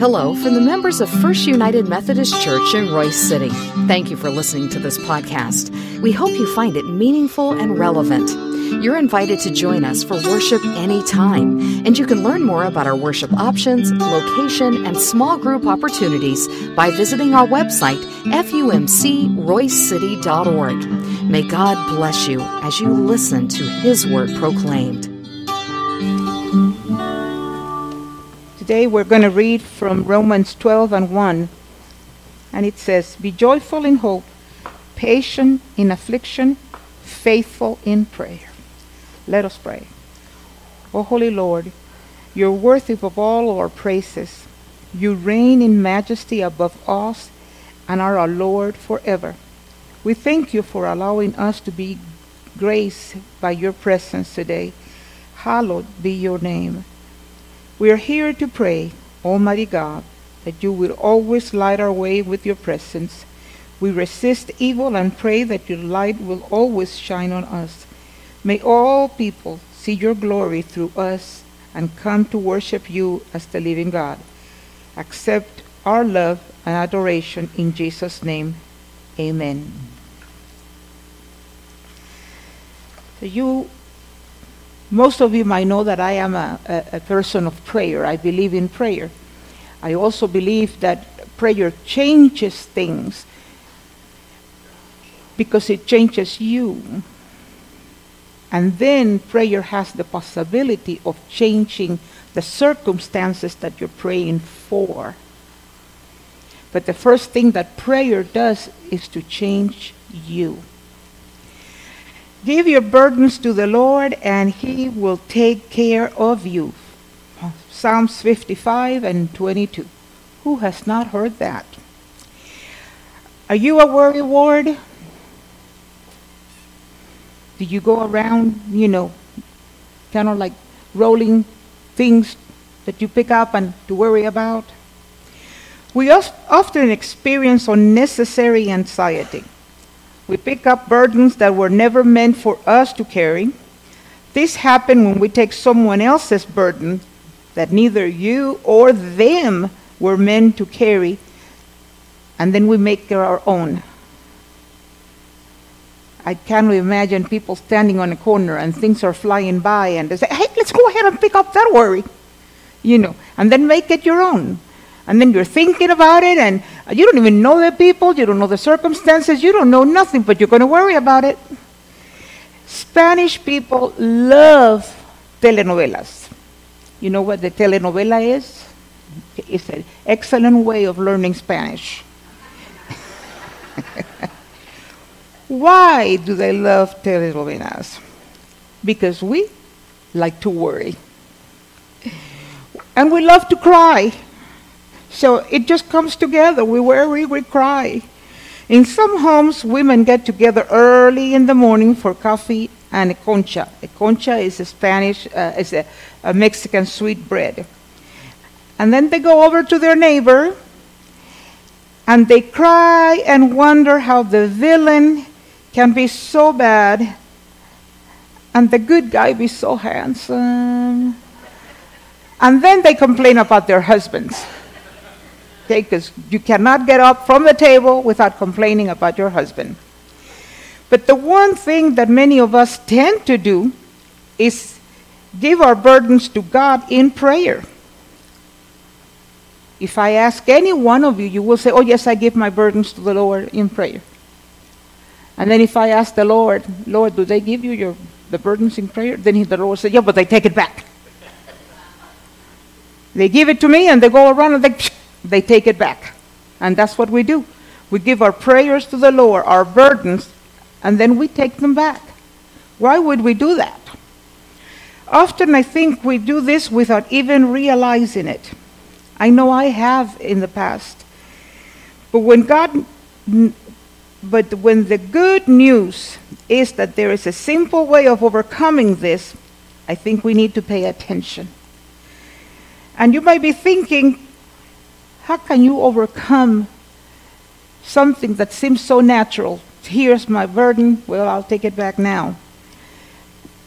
Hello from the members of First United Methodist Church in Royse City. Thank you for listening to this podcast. We hope you find it meaningful and relevant. You're invited to join us for worship anytime, and you can learn more about our worship options, location, and small group opportunities by visiting our website, fumcroysecity.org. May God bless you as you listen to His Word proclaimed. Today we're going to read from Romans 12 and 1. And it says, Be joyful in hope, patient in affliction, faithful in prayer. Let us pray. O Holy Lord, you're worthy of all our praises. You reign in majesty above us and are our Lord forever. We thank you for allowing us to be graced by your presence today. Hallowed be your name. We are here to pray, Almighty God, that you will always light our way with your presence. We resist evil and pray that your light will always shine on us. May all people see your glory through us and come to worship you as the living God. Accept our love and adoration in Jesus' name. Amen. You most of you might know that I am a, a, a, person of prayer. I believe in prayer. I also believe that prayer changes things because it changes you. And then prayer has the possibility of changing the circumstances that you're praying for. But the first thing that prayer does is to change you. Give your burdens to the Lord, and He will take care of you. Psalms 55 and 22. Who has not heard that? Are you a worry ward? Do you go around, you know, kind of like rolling things that you pick up and to worry about? We often experience unnecessary anxiety. We pick up burdens that were never meant for us to carry. This happens when we take someone else's burden that neither you or them were meant to carry, and then we make it our own. I can't imagine people standing on a corner and things are flying by and they say, hey, let's go ahead and pick up that worry, you know, and then make it your own and then you're thinking about it, and you don't even know the people, you don't know the circumstances, you don't know nothing, but you're going to worry about it. Spanish people love telenovelas. You know what the telenovela is? It's an excellent way of learning Spanish. Why do they love telenovelas? Because we like to worry. And we love to cry. So it just comes together. We worry, we cry. In some homes, women get together early in the morning for coffee and a concha. A concha is a Spanish, uh, is a, a Mexican sweet bread. And then they go over to their neighbor and they cry and wonder how the villain can be so bad and the good guy be so handsome. And then they complain about their husbands because you cannot get up from the table without complaining about your husband. But the one thing that many of us tend to do is give our burdens to God in prayer. If I ask any one of you, you will say, Oh, yes, I give my burdens to the Lord in prayer. And then if I ask the Lord, Lord, do they give you your, the burdens in prayer? Then he, the Lord say, Yeah, but they take it back. they give it to me and they go around and they they take it back. And that's what we do. We give our prayers to the Lord, our burdens, and then we take them back. Why would we do that? Often I think we do this without even realizing it. I know I have in the past. But when God but when the good news is that there is a simple way of overcoming this, I think we need to pay attention. And you might be thinking, how can you overcome something that seems so natural? Here's my burden. Well, I'll take it back now.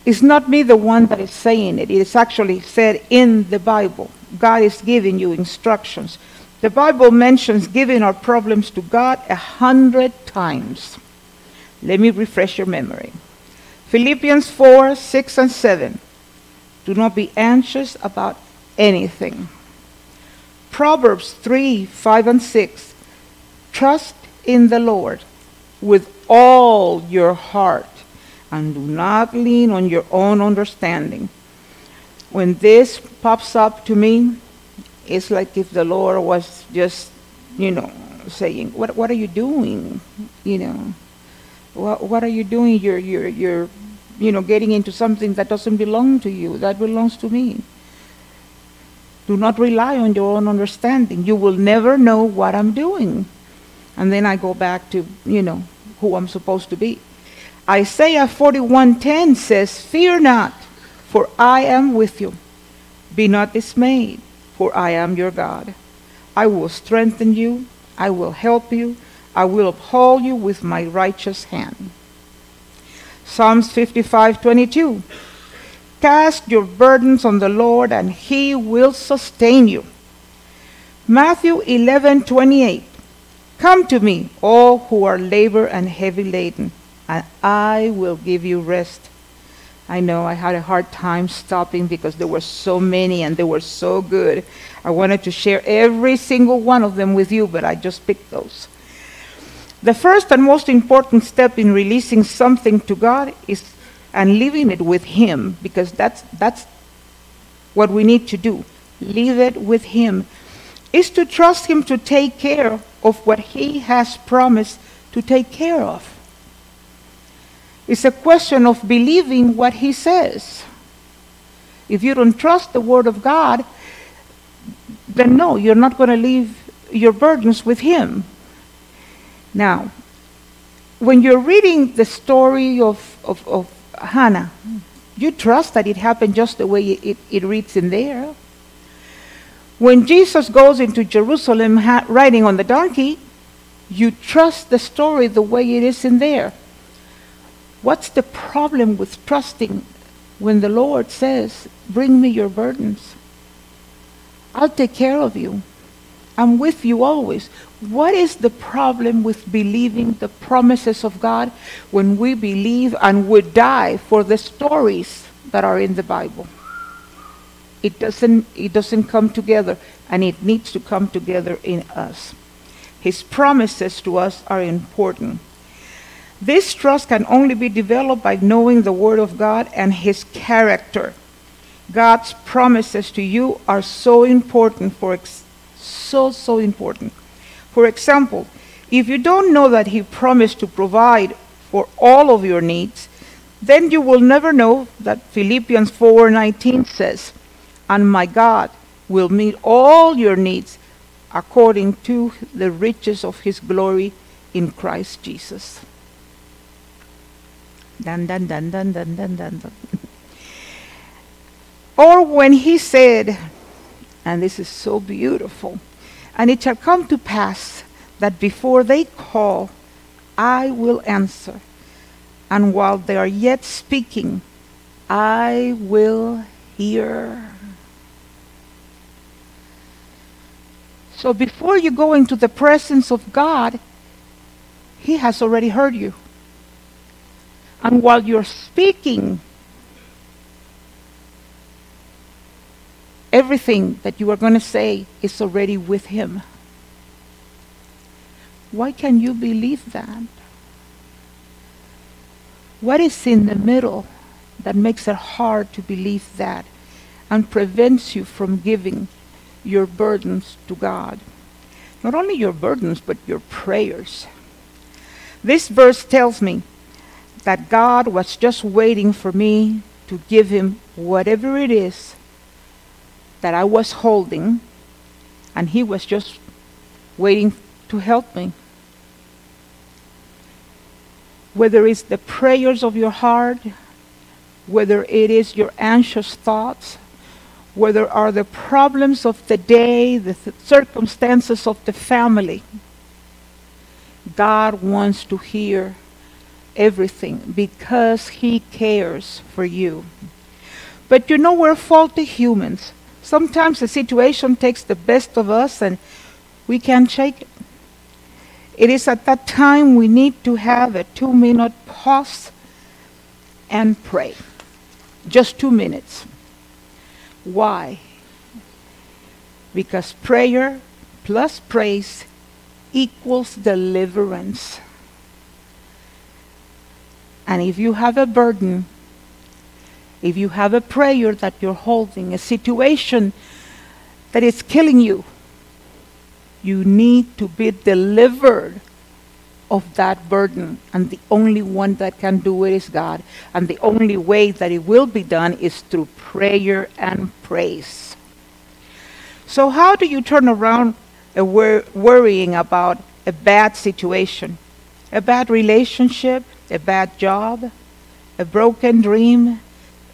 It's not me the one that is saying it. It is actually said in the Bible. God is giving you instructions. The Bible mentions giving our problems to God a hundred times. Let me refresh your memory. Philippians 4 6 and 7. Do not be anxious about anything. Proverbs 3 5 and 6. Trust in the Lord with all your heart and do not lean on your own understanding. When this pops up to me, it's like if the Lord was just, you know, saying, "What what are you doing?" You know, what what are you doing? You're you're you're, you know, getting into something that doesn't belong to you. That belongs to me. Do not rely on your own understanding. You will never know what I'm doing. And then I go back to, you know, who I'm supposed to be. Isaiah 41:10 says, "Fear not, for I am with you. Be not dismayed, for I am your God. I will strengthen you, I will help you, I will uphold you with my righteous hand." Psalms 55:22 Cast your burdens on the Lord, and he will sustain you. Matthew 11:28 Come to me, all who are labor and heavy laden, and I will give you rest. I know I had a hard time stopping because there were so many and they were so good. I wanted to share every single one of them with you, but I just picked those. The first and most important step in releasing something to God is and leaving it with Him because that's, that's what we need to do. Leave it with Him. Is to trust Him to take care of what He has promised to take care of. It's a question of believing what He says. If you don't trust the Word of God, then no, you're not going to leave your burdens with Him. Now, when you're reading the story of, of, of Hannah, you trust that it happened just the way it, it reads in there. When Jesus goes into Jerusalem ha- riding on the donkey, you trust the story the way it is in there. What's the problem with trusting when the Lord says, Bring me your burdens? I'll take care of you. I'm with you always. What is the problem with believing the promises of God when we believe and would die for the stories that are in the Bible? It doesn't, it doesn't come together, and it needs to come together in us. His promises to us are important. This trust can only be developed by knowing the Word of God and His character. God's promises to you are so important for so so important. For example, if you don't know that He promised to provide for all of your needs, then you will never know that Philippians 4:19 says, "And my God will meet all your needs according to the riches of his glory in Christ Jesus." Dun dun dun dun dun dun dun. or when he said, and this is so beautiful, and it shall come to pass that before they call, I will answer. And while they are yet speaking, I will hear. So before you go into the presence of God, He has already heard you. And while you're speaking, everything that you are going to say is already with Him. Why can you believe that? What is in the middle that makes it hard to believe that and prevents you from giving your burdens to God? Not only your burdens, but your prayers. This verse tells me that God was just waiting for me to give him whatever it is that I was holding, and He was just waiting to help me. Whether it's the prayers of your heart, whether it is your anxious thoughts, whether are the problems of the day, the th- circumstances of the family, God wants to hear everything because He cares for you. But you know, we're faulty humans. Sometimes the situation takes the best of us and we can't shake it. It is at that time we need to have a two minute pause and pray. Just two minutes. Why? Because prayer plus praise equals deliverance. And if you have a burden, if you have a prayer that you're holding, a situation that is killing you, you need to be delivered of that burden. And the only one that can do it is God. And the only way that it will be done is through prayer and praise. So, how do you turn around a wor- worrying about a bad situation, a bad relationship, a bad job, a broken dream,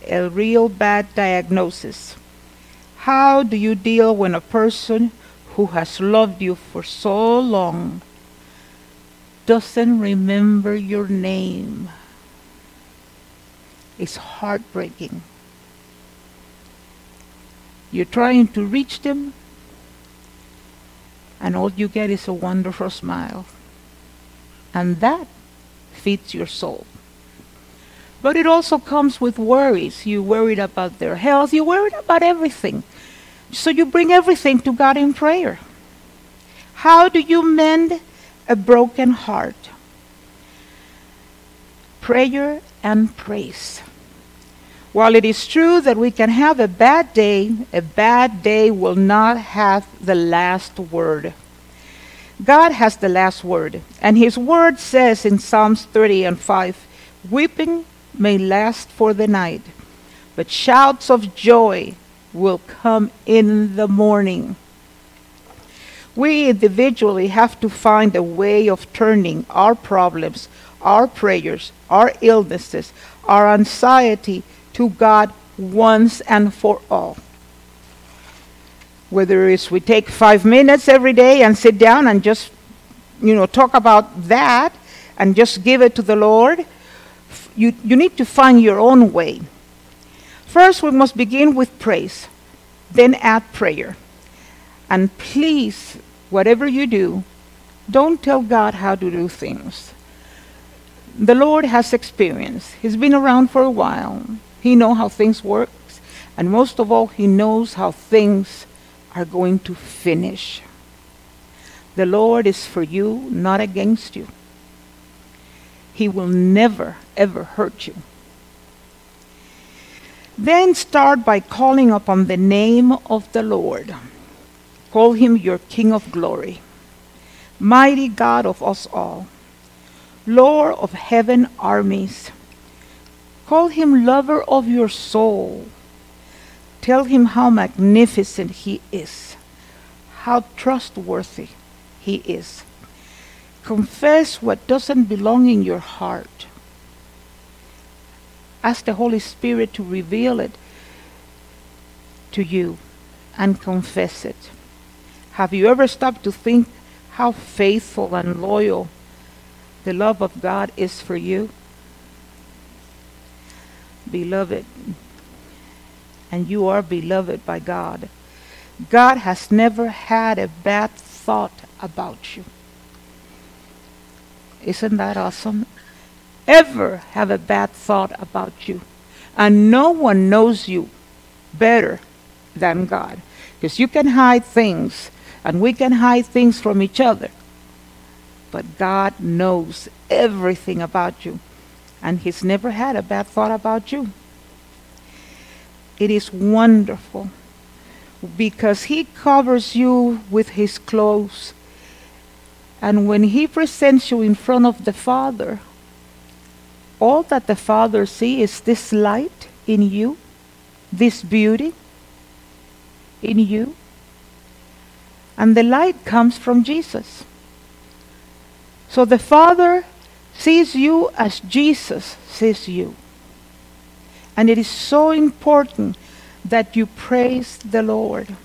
a real bad diagnosis. How do you deal when a person who has loved you for so long doesn't remember your name? It's heartbreaking. You're trying to reach them, and all you get is a wonderful smile. And that feeds your soul. But it also comes with worries. You're worried about their health, you're worried about everything. So you bring everything to God in prayer. How do you mend a broken heart? Prayer and praise. While it is true that we can have a bad day, a bad day will not have the last word. God has the last word, and His word says in Psalms 30 and 5 Weeping may last for the night, but shouts of joy will come in the morning. We individually have to find a way of turning our problems, our prayers, our illnesses, our anxiety to God once and for all. Whether it's we take five minutes every day and sit down and just, you know, talk about that and just give it to the Lord you, you need to find your own way. First, we must begin with praise, then add prayer. And please, whatever you do, don't tell God how to do things. The Lord has experience. He's been around for a while. He knows how things work. And most of all, he knows how things are going to finish. The Lord is for you, not against you. He will never, ever hurt you. Then start by calling upon the name of the Lord. Call him your King of glory, mighty God of us all, Lord of heaven armies. Call him lover of your soul. Tell him how magnificent he is, how trustworthy he is. Confess what doesn't belong in your heart. Ask the Holy Spirit to reveal it to you and confess it. Have you ever stopped to think how faithful and loyal the love of God is for you? Beloved, and you are beloved by God. God has never had a bad thought about you. Isn't that awesome? Ever have a bad thought about you. And no one knows you better than God. Because you can hide things, and we can hide things from each other. But God knows everything about you. And He's never had a bad thought about you. It is wonderful because He covers you with His clothes and when he presents you in front of the Father, all that the Father sees is this light in you, this beauty in you. And the light comes from Jesus. So the Father sees you as Jesus sees you. And it is so important that you praise the Lord.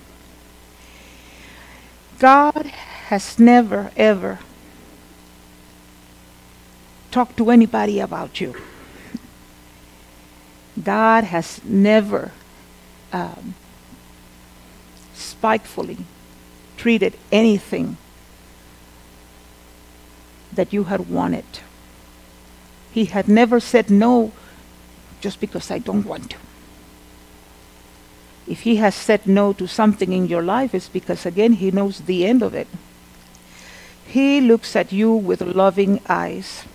God has never, ever talked to anybody about you. God has never um, spitefully treated anything that you had wanted. He had never said no just because I don't want to. If he has said no to something in your life, it's because, again, he knows the end of it. He looks at you with loving eyes.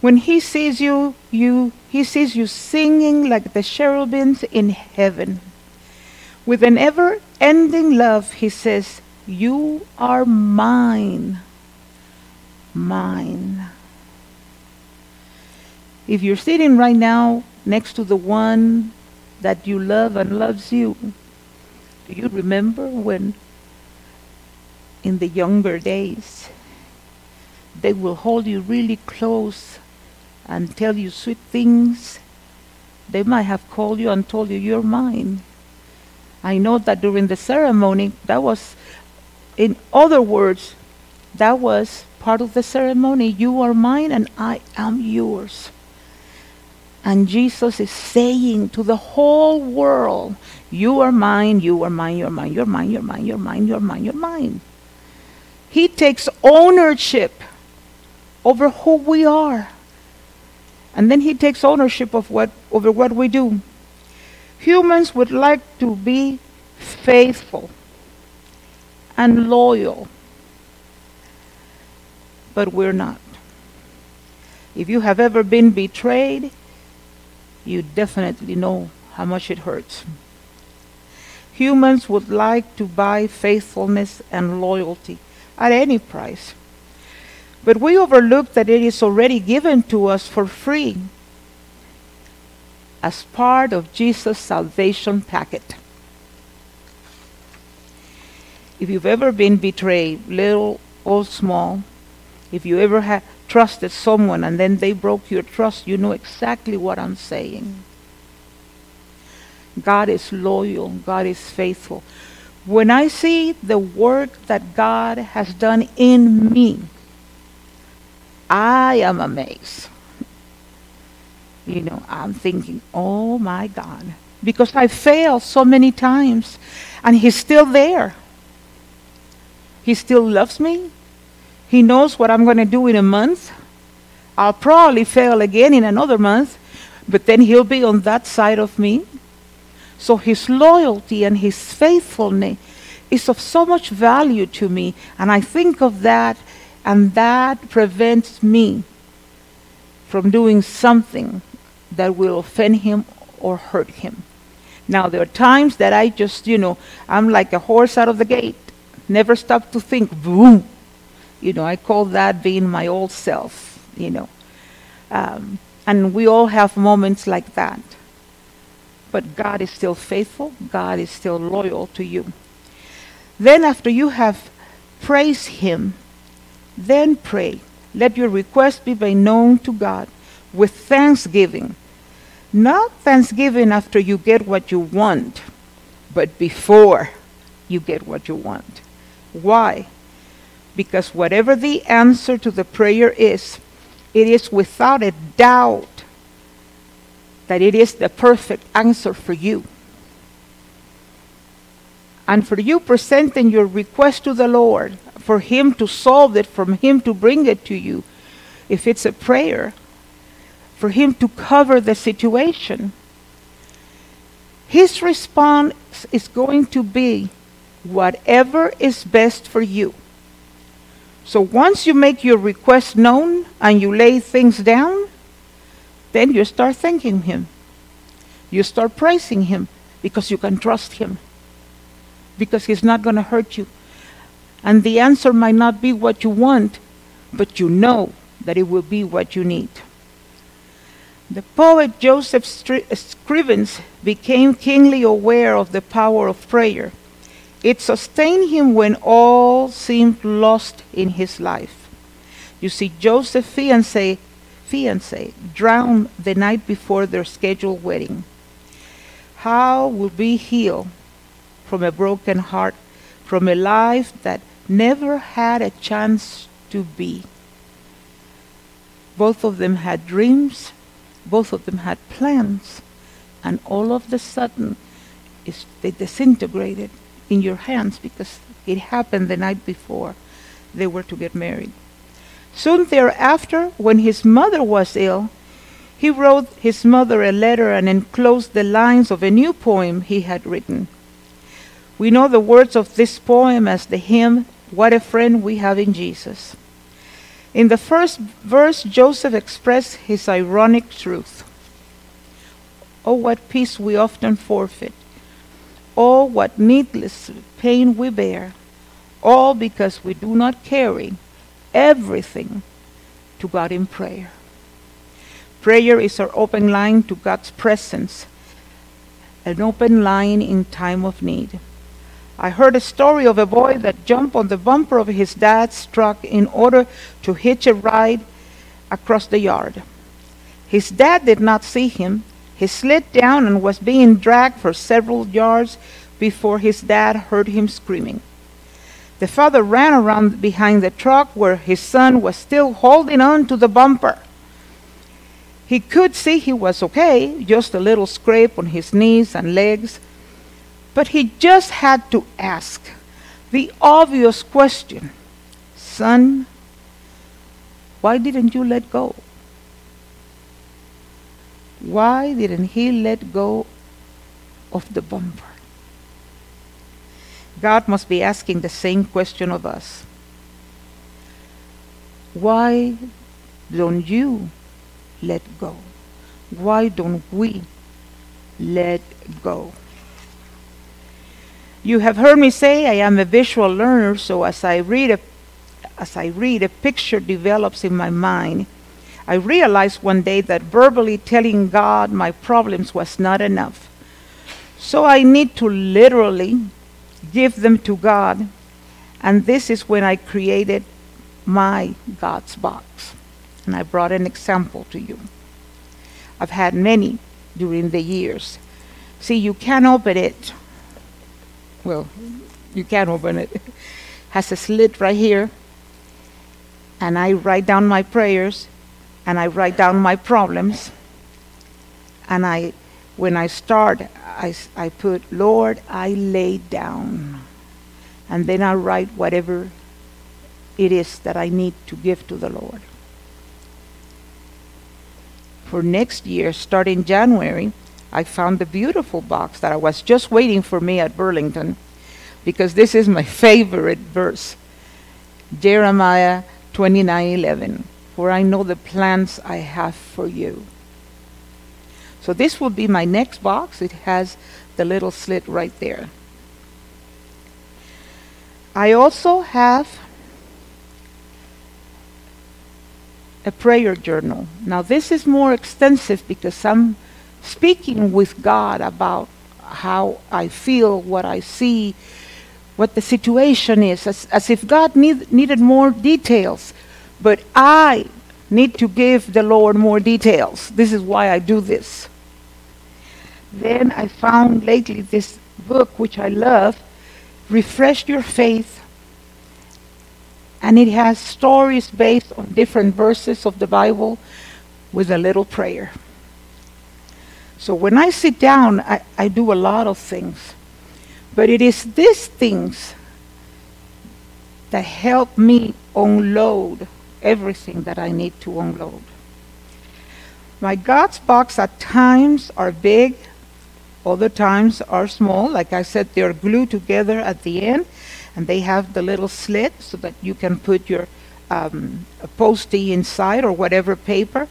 When he sees you, you he sees you singing like the cherubims in heaven. With an ever-ending love, he says, "You are mine. Mine." If you're sitting right now next to the one that you love and loves you, do you remember when in the younger days they will hold you really close and tell you sweet things? They might have called you and told you, You're mine. I know that during the ceremony, that was, in other words, that was part of the ceremony. You are mine and I am yours. And Jesus is saying to the whole world, You are mine, you are mine, you're mine, you're mine, you're mine, you're mine, you're mine, you're mine. He takes ownership over who we are. And then he takes ownership of what over what we do. Humans would like to be faithful and loyal, but we're not. If you have ever been betrayed, you definitely know how much it hurts. Humans would like to buy faithfulness and loyalty at any price. But we overlook that it is already given to us for free as part of Jesus' salvation packet. If you've ever been betrayed, little or small, if you ever have trusted someone and then they broke your trust, you know exactly what I'm saying. God is loyal, God is faithful. When I see the work that God has done in me, I am amazed. You know, I'm thinking, oh my God, because I failed so many times and He's still there. He still loves me. He knows what I'm going to do in a month. I'll probably fail again in another month, but then He'll be on that side of me. So His loyalty and His faithfulness is of so much value to me. And I think of that, and that prevents me from doing something that will offend Him or hurt Him. Now, there are times that I just, you know, I'm like a horse out of the gate. Never stop to think, boom. You know, I call that being my old self, you know. Um, and we all have moments like that. But God is still faithful, God is still loyal to you. Then, after you have praised Him, then pray. Let your request be made known to God with thanksgiving. Not thanksgiving after you get what you want, but before you get what you want. Why? Because whatever the answer to the prayer is, it is without a doubt that it is the perfect answer for you. And for you presenting your request to the Lord, for Him to solve it, for Him to bring it to you, if it's a prayer, for Him to cover the situation, His response is going to be whatever is best for you. So once you make your request known and you lay things down, then you start thanking Him. You start praising Him because you can trust Him. Because He's not going to hurt you. And the answer might not be what you want, but you know that it will be what you need. The poet Joseph uh, Scrivens became keenly aware of the power of prayer. It sustained him when all seemed lost in his life. You see, Joseph's fiancé, fiancé drowned the night before their scheduled wedding. How will we heal from a broken heart, from a life that never had a chance to be? Both of them had dreams, both of them had plans, and all of the sudden, they disintegrated in your hands because it happened the night before they were to get married. Soon thereafter, when his mother was ill, he wrote his mother a letter and enclosed the lines of a new poem he had written. We know the words of this poem as the hymn, What a Friend We Have in Jesus. In the first verse, Joseph expressed his ironic truth. Oh, what peace we often forfeit. Oh, what needless pain we bear. All because we do not carry everything to God in prayer. Prayer is our open line to God's presence, an open line in time of need. I heard a story of a boy that jumped on the bumper of his dad's truck in order to hitch a ride across the yard. His dad did not see him. He slid down and was being dragged for several yards before his dad heard him screaming. The father ran around behind the truck where his son was still holding on to the bumper. He could see he was okay, just a little scrape on his knees and legs, but he just had to ask the obvious question Son, why didn't you let go? Why didn't he let go of the bumper? God must be asking the same question of us. Why don't you let go? Why don't we let go? You have heard me say I am a visual learner, so as I read a as I read a picture develops in my mind. I realized one day that verbally telling God my problems was not enough. So I need to literally give them to God. And this is when I created my God's box. And I brought an example to you. I've had many during the years. See, you can't open it. Well, you can't open it. it has a slit right here. And I write down my prayers and I write down my problems. And I when I start, I, I put, Lord, I lay down. And then I write whatever it is that I need to give to the Lord. For next year, starting January, I found a beautiful box that I was just waiting for me at Burlington because this is my favorite verse. Jeremiah 29:11 For I know the plans I have for you so this will be my next box. It has the little slit right there. I also have a prayer journal. Now this is more extensive because I'm speaking with God about how I feel, what I see, what the situation is, as, as if God need, needed more details. But I need to give the Lord more details. This is why I do this. Then I found lately this book, which I love, Refresh Your Faith. And it has stories based on different verses of the Bible with a little prayer. So when I sit down, I, I do a lot of things. But it is these things that help me unload everything that I need to unload. My God's box at times are big, other times are small. Like I said, they're glued together at the end, and they have the little slit so that you can put your um, postie inside or whatever paper.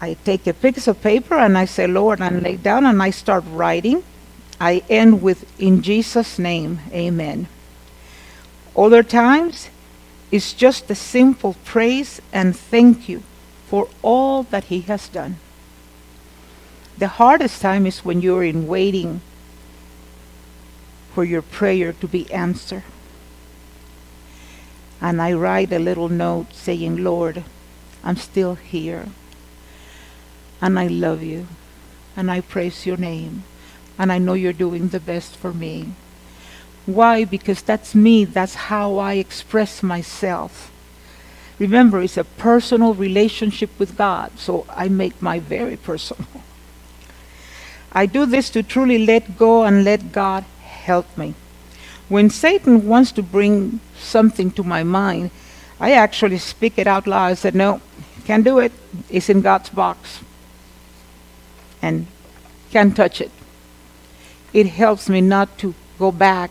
I take a piece of paper and I say, Lord, and lay down and I start writing. I end with, in Jesus' name, amen. Other times, it's just a simple praise and thank you for all that He has done. The hardest time is when you're in waiting for your prayer to be answered. And I write a little note saying, Lord, I'm still here. And I love you. And I praise your name. And I know you're doing the best for me. Why? Because that's me. That's how I express myself. Remember, it's a personal relationship with God. So I make my very personal. I do this to truly let go and let God help me. When Satan wants to bring something to my mind, I actually speak it out loud. I said, No, can't do it. It's in God's box. And can't touch it. It helps me not to go back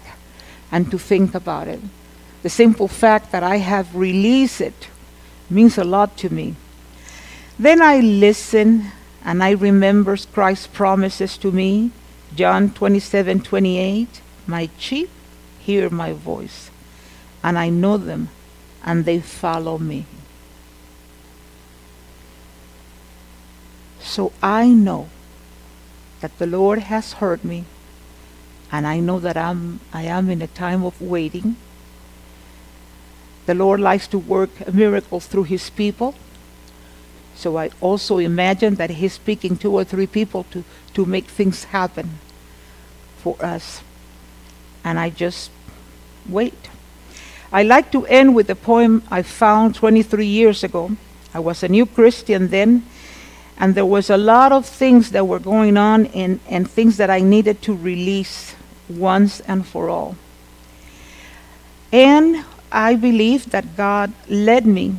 and to think about it. The simple fact that I have released it means a lot to me. Then I listen and I remember Christ's promises to me. John 27 28. My sheep hear my voice, and I know them, and they follow me. So I know that the Lord has heard me, and I know that I'm, I am in a time of waiting. The Lord likes to work miracles through his people. So I also imagine that he's speaking two or three people to, to make things happen for us. And I just wait. I like to end with a poem I found 23 years ago. I was a new Christian then, and there was a lot of things that were going on and, and things that I needed to release once and for all. And I believe that God led me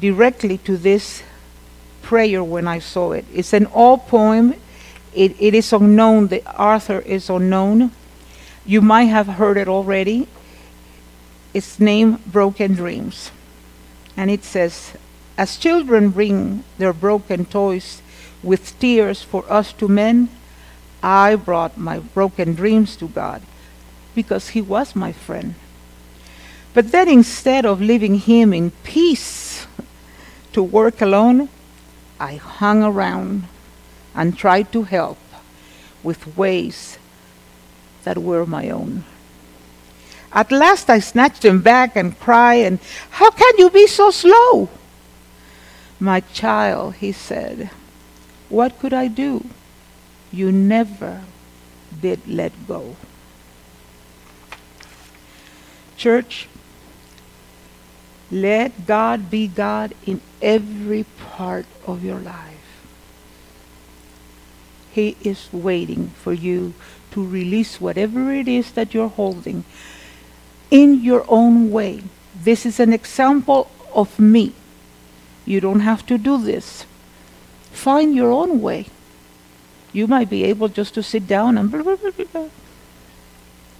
directly to this prayer when I saw it. It's an old poem. It, it is unknown. The author is unknown. You might have heard it already. It's named Broken Dreams. And it says, As children bring their broken toys with tears for us to mend, I brought my broken dreams to God because He was my friend. But then instead of leaving Him in peace to work alone, I hung around and tried to help with ways that were my own. At last I snatched him back and cried, and how can you be so slow? My child, he said, what could I do? You never did let go. Church, let God be God in every part of your life. He is waiting for you to release whatever it is that you're holding in your own way. This is an example of me. You don't have to do this. Find your own way. You might be able just to sit down and blah, blah, blah,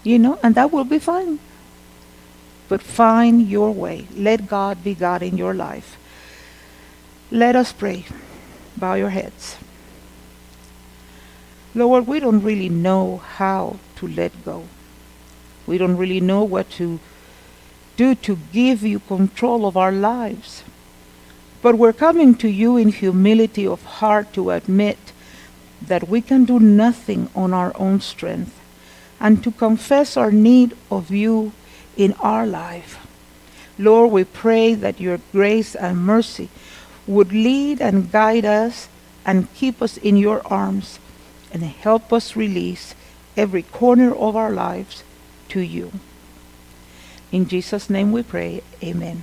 you know, and that will be fine. But find your way. Let God be God in your life. Let us pray. Bow your heads. Lord, we don't really know how to let go. We don't really know what to do to give you control of our lives. But we're coming to you in humility of heart to admit that we can do nothing on our own strength and to confess our need of you in our life. Lord, we pray that your grace and mercy would lead and guide us and keep us in your arms and help us release every corner of our lives to you. In Jesus' name we pray, amen.